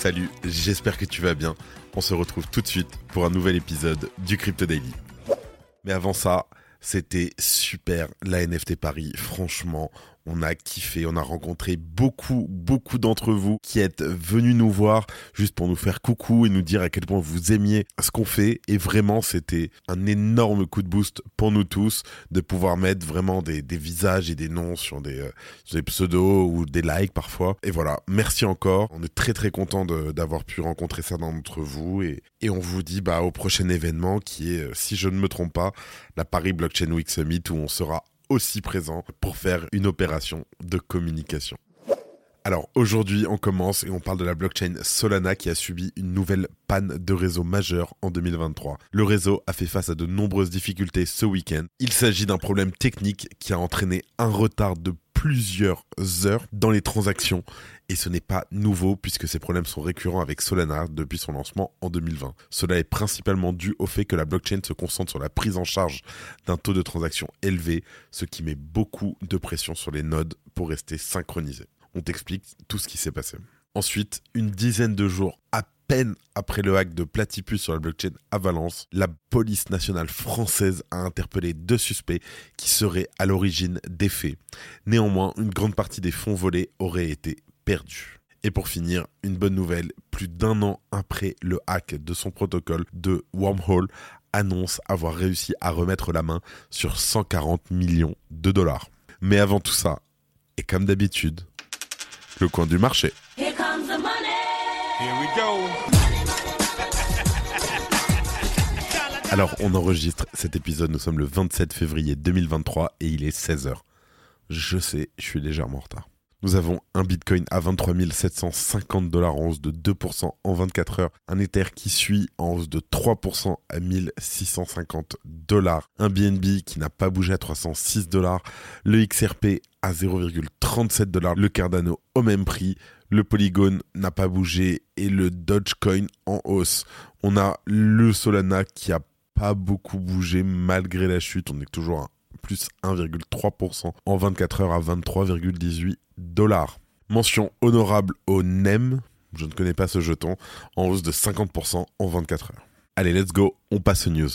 Salut, j'espère que tu vas bien. On se retrouve tout de suite pour un nouvel épisode du Crypto Daily. Mais avant ça, c'était super la NFT Paris. Franchement, on a kiffé, on a rencontré beaucoup, beaucoup d'entre vous qui êtes venus nous voir juste pour nous faire coucou et nous dire à quel point vous aimiez ce qu'on fait. Et vraiment, c'était un énorme coup de boost pour nous tous de pouvoir mettre vraiment des, visages et des noms sur des, euh, pseudos ou des likes parfois. Et voilà, merci encore. On est très très content d'avoir pu rencontrer certains d'entre vous et, et on vous dit bah, au prochain événement qui est, euh, si je ne me trompe pas, la Paris Blockchain Week Summit où on sera aussi présent pour faire une opération de communication. Alors aujourd'hui, on commence et on parle de la blockchain Solana qui a subi une nouvelle panne de réseau majeure en 2023. Le réseau a fait face à de nombreuses difficultés ce week-end. Il s'agit d'un problème technique qui a entraîné un retard de plusieurs heures dans les transactions et ce n'est pas nouveau puisque ces problèmes sont récurrents avec Solana depuis son lancement en 2020. Cela est principalement dû au fait que la blockchain se concentre sur la prise en charge d'un taux de transaction élevé, ce qui met beaucoup de pression sur les nodes pour rester synchronisés. On t'explique tout ce qui s'est passé. Ensuite, une dizaine de jours à peine après le hack de Platypus sur la blockchain Avalanche, la police nationale française a interpellé deux suspects qui seraient à l'origine des faits. Néanmoins, une grande partie des fonds volés aurait été perdu. Et pour finir, une bonne nouvelle, plus d'un an après le hack de son protocole de Wormhole, annonce avoir réussi à remettre la main sur 140 millions de dollars. Mais avant tout ça, et comme d'habitude, le coin du marché. Alors, on enregistre cet épisode, nous sommes le 27 février 2023 et il est 16h. Je sais, je suis légèrement en retard. Nous avons un Bitcoin à 23 750 dollars en hausse de 2% en 24 heures, un Ether qui suit en hausse de 3% à 1650 dollars, un BNB qui n'a pas bougé à 306 dollars, le XRP à 0,37 dollars, le Cardano au même prix, le Polygon n'a pas bougé et le Dogecoin en hausse. On a le Solana qui a pas beaucoup bougé malgré la chute, on est toujours à plus 1,3% en 24 heures à 23,18 dollars. Mention honorable au NEM, je ne connais pas ce jeton, en hausse de 50% en 24 heures. Allez, let's go, on passe aux news.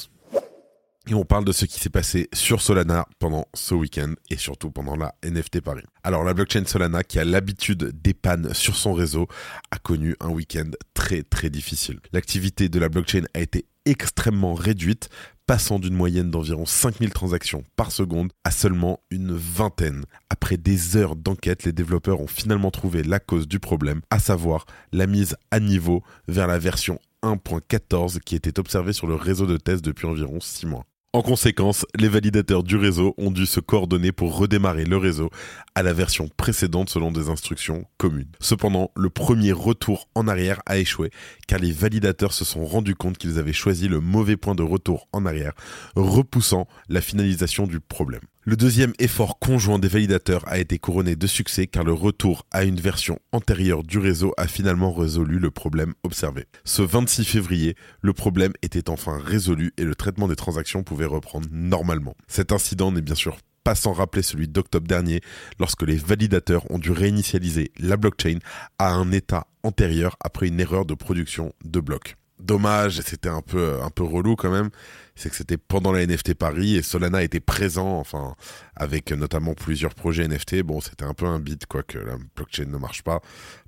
Et on parle de ce qui s'est passé sur Solana pendant ce week-end et surtout pendant la NFT Paris. Alors la blockchain Solana, qui a l'habitude des pannes sur son réseau, a connu un week-end très très difficile. L'activité de la blockchain a été extrêmement réduite passant d'une moyenne d'environ 5000 transactions par seconde à seulement une vingtaine. Après des heures d'enquête, les développeurs ont finalement trouvé la cause du problème, à savoir la mise à niveau vers la version 1.14 qui était observée sur le réseau de test depuis environ 6 mois. En conséquence, les validateurs du réseau ont dû se coordonner pour redémarrer le réseau à la version précédente selon des instructions communes. Cependant, le premier retour en arrière a échoué car les validateurs se sont rendus compte qu'ils avaient choisi le mauvais point de retour en arrière, repoussant la finalisation du problème. Le deuxième effort conjoint des validateurs a été couronné de succès car le retour à une version antérieure du réseau a finalement résolu le problème observé. Ce 26 février, le problème était enfin résolu et le traitement des transactions pouvait reprendre normalement. Cet incident n'est bien sûr pas sans rappeler celui d'octobre dernier lorsque les validateurs ont dû réinitialiser la blockchain à un état antérieur après une erreur de production de blocs dommage, c'était un peu, relou quand même, c'est que c'était pendant la NFT Paris et Solana était présent, enfin, avec notamment plusieurs projets NFT. Bon, c'était un peu un beat, quoi, que la blockchain ne marche pas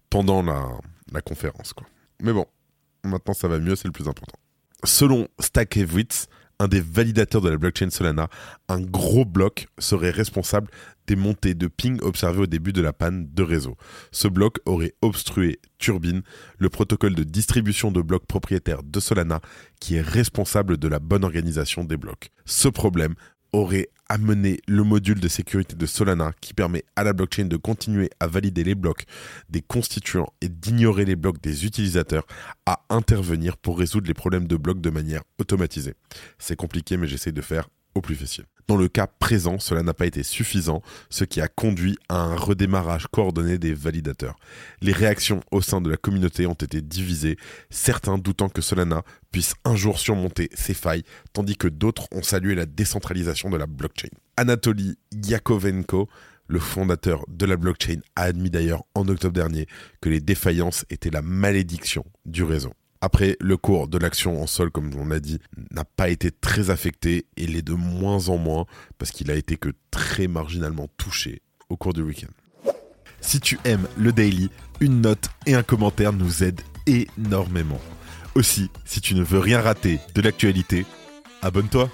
pendant la, la conférence, quoi. Mais bon, maintenant ça va mieux, c'est le plus important. Selon StackEvits, un des validateurs de la blockchain Solana, un gros bloc serait responsable des montées de ping observées au début de la panne de réseau. Ce bloc aurait obstrué Turbine, le protocole de distribution de blocs propriétaires de Solana, qui est responsable de la bonne organisation des blocs. Ce problème aurait amené le module de sécurité de Solana qui permet à la blockchain de continuer à valider les blocs des constituants et d'ignorer les blocs des utilisateurs à intervenir pour résoudre les problèmes de blocs de manière automatisée. C'est compliqué mais j'essaie de faire au plus facile. Dans le cas présent, cela n'a pas été suffisant, ce qui a conduit à un redémarrage coordonné des validateurs. Les réactions au sein de la communauté ont été divisées, certains doutant que Solana puisse un jour surmonter ses failles, tandis que d'autres ont salué la décentralisation de la blockchain. Anatoly Yakovenko, le fondateur de la blockchain, a admis d'ailleurs en octobre dernier que les défaillances étaient la malédiction du réseau. Après, le cours de l'action en sol, comme on l'a dit, n'a pas été très affecté et l'est de moins en moins parce qu'il a été que très marginalement touché au cours du week-end. Si tu aimes le daily, une note et un commentaire nous aident énormément. Aussi, si tu ne veux rien rater de l'actualité, abonne-toi.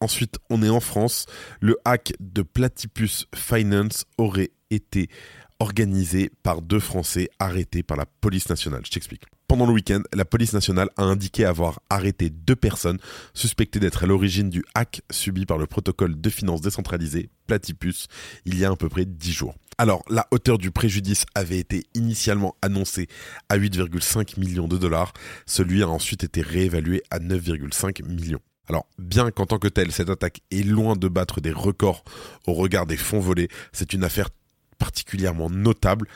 Ensuite, on est en France. Le hack de Platypus Finance aurait été organisé par deux Français arrêtés par la police nationale. Je t'explique. Pendant le week-end, la police nationale a indiqué avoir arrêté deux personnes suspectées d'être à l'origine du hack subi par le protocole de finances décentralisé Platypus il y a à peu près dix jours. Alors, la hauteur du préjudice avait été initialement annoncée à 8,5 millions de dollars. Celui a ensuite été réévalué à 9,5 millions. Alors, bien qu'en tant que telle, cette attaque est loin de battre des records au regard des fonds volés, c'est une affaire particulièrement notable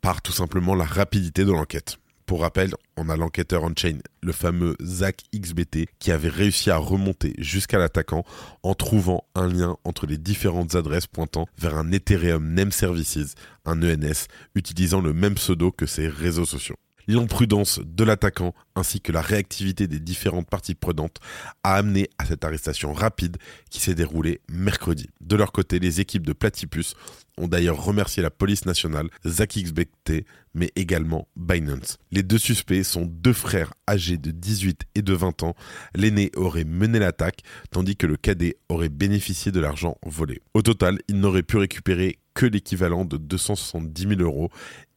par tout simplement la rapidité de l'enquête. Pour rappel, on a l'enquêteur on-chain, le fameux Zach XBT, qui avait réussi à remonter jusqu'à l'attaquant en trouvant un lien entre les différentes adresses pointant vers un Ethereum Name Services, un ENS, utilisant le même pseudo que ses réseaux sociaux. L'imprudence de l'attaquant ainsi que la réactivité des différentes parties prenantes a amené à cette arrestation rapide qui s'est déroulée mercredi. De leur côté, les équipes de Platypus ont d'ailleurs remercié la police nationale, Zach XBT, mais également Binance. Les deux suspects sont deux frères âgés de 18 et de 20 ans. L'aîné aurait mené l'attaque, tandis que le cadet aurait bénéficié de l'argent volé. Au total, il n'aurait pu récupérer que l'équivalent de 270 000 euros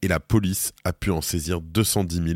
et la police a pu en saisir 210 000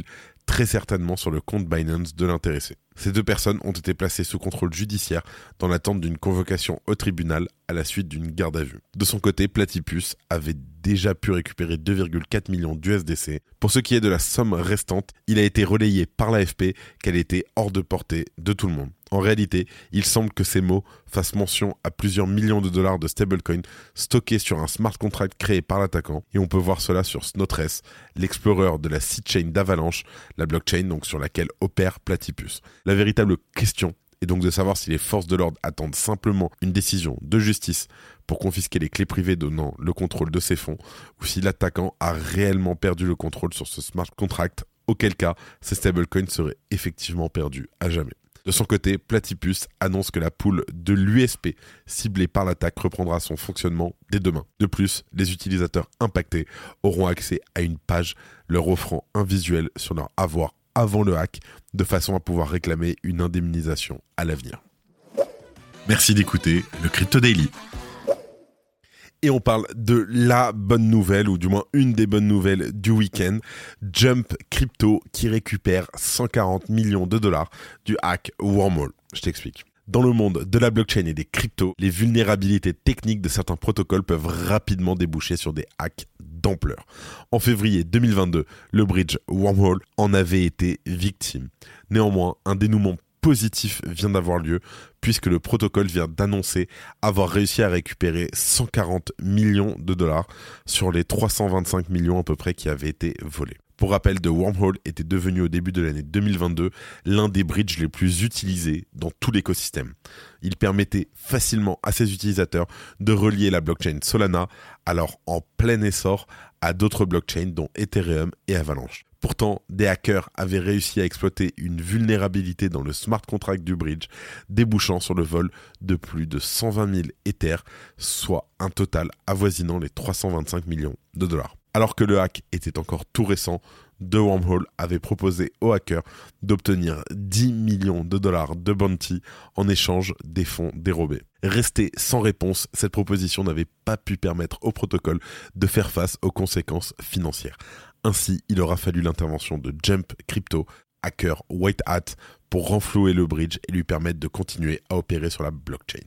très certainement sur le compte Binance de l'intéressé. Ces deux personnes ont été placées sous contrôle judiciaire dans l'attente d'une convocation au tribunal à la suite d'une garde à vue. De son côté, Platypus avait déjà pu récupérer 2,4 millions d'USDC. Pour ce qui est de la somme restante, il a été relayé par l'AFP qu'elle était hors de portée de tout le monde. En réalité, il semble que ces mots fassent mention à plusieurs millions de dollars de stablecoin stockés sur un smart contract créé par l'attaquant, et on peut voir cela sur Snotress, l'explorer de la chain d'Avalanche, la blockchain sur laquelle opère Platypus. La véritable question est donc de savoir si les forces de l'ordre attendent simplement une décision de justice pour confisquer les clés privées donnant le contrôle de ces fonds, ou si l'attaquant a réellement perdu le contrôle sur ce smart contract, auquel cas ces stablecoins seraient effectivement perdus à jamais. De son côté, Platypus annonce que la poule de l'USP ciblée par l'attaque reprendra son fonctionnement dès demain. De plus, les utilisateurs impactés auront accès à une page leur offrant un visuel sur leur avoir avant le hack, de façon à pouvoir réclamer une indemnisation à l'avenir. Merci d'écouter le Crypto Daily et on parle de la bonne nouvelle, ou du moins une des bonnes nouvelles du week-end, Jump Crypto qui récupère 140 millions de dollars du hack Wormhole. Je t'explique. Dans le monde de la blockchain et des cryptos, les vulnérabilités techniques de certains protocoles peuvent rapidement déboucher sur des hacks d'ampleur. En février 2022, le bridge Wormhole en avait été victime. Néanmoins, un dénouement positif vient d'avoir lieu puisque le protocole vient d'annoncer avoir réussi à récupérer 140 millions de dollars sur les 325 millions à peu près qui avaient été volés. Pour rappel, The Wormhole était devenu au début de l'année 2022 l'un des bridges les plus utilisés dans tout l'écosystème. Il permettait facilement à ses utilisateurs de relier la blockchain Solana, alors en plein essor, à d'autres blockchains dont Ethereum et Avalanche. Pourtant, des hackers avaient réussi à exploiter une vulnérabilité dans le smart contract du bridge, débouchant sur le vol de plus de 120 000 Ethers, soit un total avoisinant les 325 millions de dollars. Alors que le hack était encore tout récent, The Wormhole avait proposé aux hackers d'obtenir 10 millions de dollars de bounty en échange des fonds dérobés. Resté sans réponse, cette proposition n'avait pas pu permettre au protocole de faire face aux conséquences financières. Ainsi, il aura fallu l'intervention de Jump Crypto, hacker White Hat, pour renflouer le bridge et lui permettre de continuer à opérer sur la blockchain.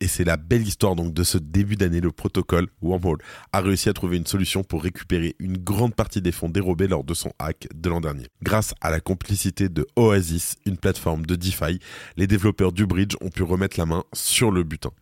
Et c'est la belle histoire donc de ce début d'année, le protocole Wormhole a réussi à trouver une solution pour récupérer une grande partie des fonds dérobés lors de son hack de l'an dernier. Grâce à la complicité de Oasis, une plateforme de DeFi, les développeurs du bridge ont pu remettre la main sur le butin.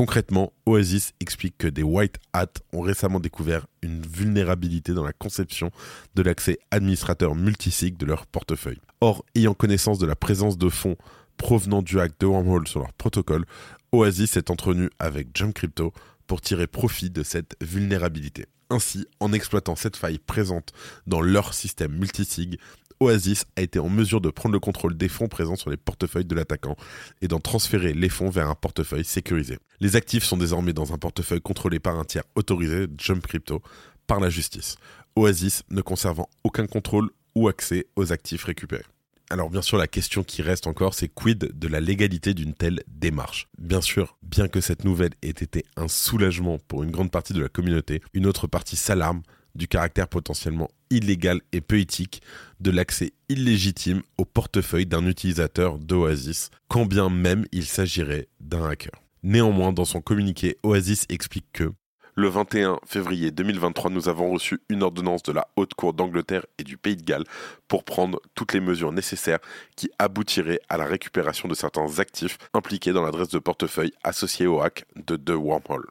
Concrètement, Oasis explique que des White Hats ont récemment découvert une vulnérabilité dans la conception de l'accès administrateur multisig de leur portefeuille. Or, ayant connaissance de la présence de fonds provenant du hack de Wormhole sur leur protocole, Oasis est entretenu avec Jump Crypto pour tirer profit de cette vulnérabilité. Ainsi, en exploitant cette faille présente dans leur système multisig, Oasis a été en mesure de prendre le contrôle des fonds présents sur les portefeuilles de l'attaquant et d'en transférer les fonds vers un portefeuille sécurisé. Les actifs sont désormais dans un portefeuille contrôlé par un tiers autorisé, Jump Crypto, par la justice. Oasis ne conservant aucun contrôle ou accès aux actifs récupérés. Alors bien sûr, la question qui reste encore, c'est quid de la légalité d'une telle démarche? Bien sûr, bien que cette nouvelle ait été un soulagement pour une grande partie de la communauté, une autre partie s'alarme du caractère potentiellement illégal et peu éthique de l'accès illégitime au portefeuille d'un utilisateur d'Oasis, quand bien même il s'agirait d'un hacker. Néanmoins, dans son communiqué, Oasis explique que le 21 février 2023, nous avons reçu une ordonnance de la Haute Cour d'Angleterre et du Pays de Galles pour prendre toutes les mesures nécessaires qui aboutiraient à la récupération de certains actifs impliqués dans l'adresse de portefeuille associée au hack de The Wormhole.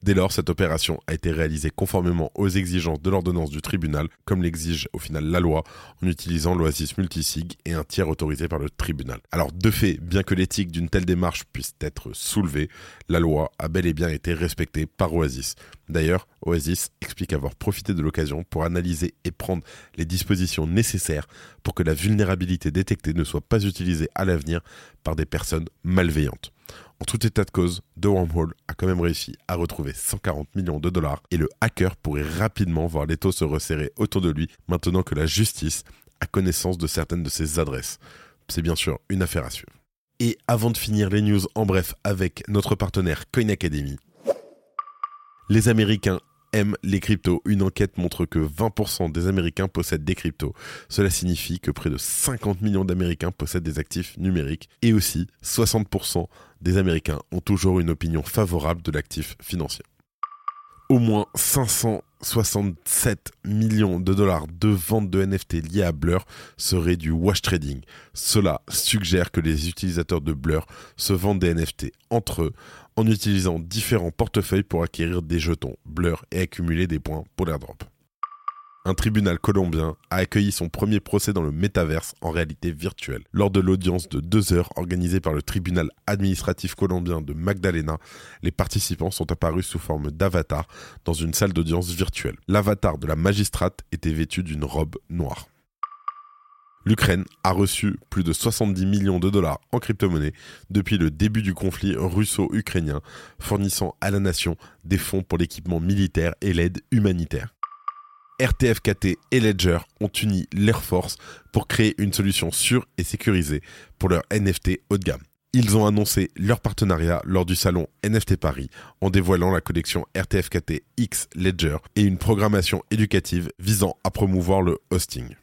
Dès lors, cette opération a été réalisée conformément aux exigences de l'ordonnance du tribunal, comme l'exige au final la loi, en utilisant l'Oasis multisig et un tiers autorisé par le tribunal. Alors, de fait, bien que l'éthique d'une telle démarche puisse être soulevée, la loi a bel et bien été respectée par Oasis. D'ailleurs, Oasis explique avoir profité de l'occasion pour analyser et prendre les dispositions nécessaires pour que la vulnérabilité détectée ne soit pas utilisée à l'avenir par des personnes malveillantes. En tout état de cause, The Wormhole a quand même réussi à retrouver 140 millions de dollars et le hacker pourrait rapidement voir les taux se resserrer autour de lui maintenant que la justice a connaissance de certaines de ses adresses. C'est bien sûr une affaire à suivre. Et avant de finir les news en bref avec notre partenaire Coin Academy, les Américains aiment les cryptos. Une enquête montre que 20% des Américains possèdent des cryptos. Cela signifie que près de 50 millions d'Américains possèdent des actifs numériques et aussi 60% des Américains ont toujours une opinion favorable de l'actif financier. Au moins 567 millions de dollars de ventes de NFT liées à Blur seraient du wash trading. Cela suggère que les utilisateurs de Blur se vendent des NFT entre eux en utilisant différents portefeuilles pour acquérir des jetons Blur et accumuler des points pour l'airdrop. Un tribunal colombien a accueilli son premier procès dans le métaverse en réalité virtuelle. Lors de l'audience de deux heures organisée par le tribunal administratif colombien de Magdalena, les participants sont apparus sous forme d'avatar dans une salle d'audience virtuelle. L'avatar de la magistrate était vêtu d'une robe noire. L'Ukraine a reçu plus de 70 millions de dollars en crypto-monnaie depuis le début du conflit russo-ukrainien, fournissant à la nation des fonds pour l'équipement militaire et l'aide humanitaire. RTFKT et Ledger ont uni l'Air Force pour créer une solution sûre et sécurisée pour leur NFT haut de gamme. Ils ont annoncé leur partenariat lors du salon NFT Paris en dévoilant la collection RTFKT X Ledger et une programmation éducative visant à promouvoir le hosting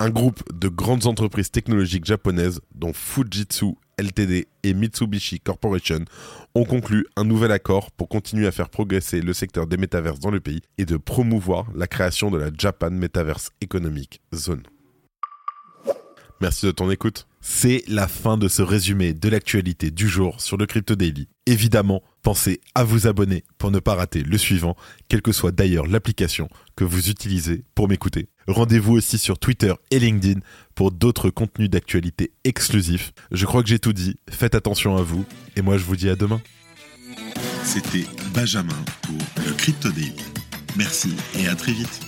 un groupe de grandes entreprises technologiques japonaises, dont Fujitsu Ltd et Mitsubishi Corporation, ont conclu un nouvel accord pour continuer à faire progresser le secteur des métaverses dans le pays et de promouvoir la création de la Japan Metaverse Economic Zone. Merci de ton écoute. C'est la fin de ce résumé de l'actualité du jour sur le Crypto Daily. Évidemment, pensez à vous abonner pour ne pas rater le suivant, quelle que soit d'ailleurs l'application que vous utilisez pour m'écouter. Rendez-vous aussi sur Twitter et LinkedIn pour d'autres contenus d'actualité exclusifs. Je crois que j'ai tout dit, faites attention à vous, et moi je vous dis à demain. C'était Benjamin pour le Crypto Daily. Merci et à très vite.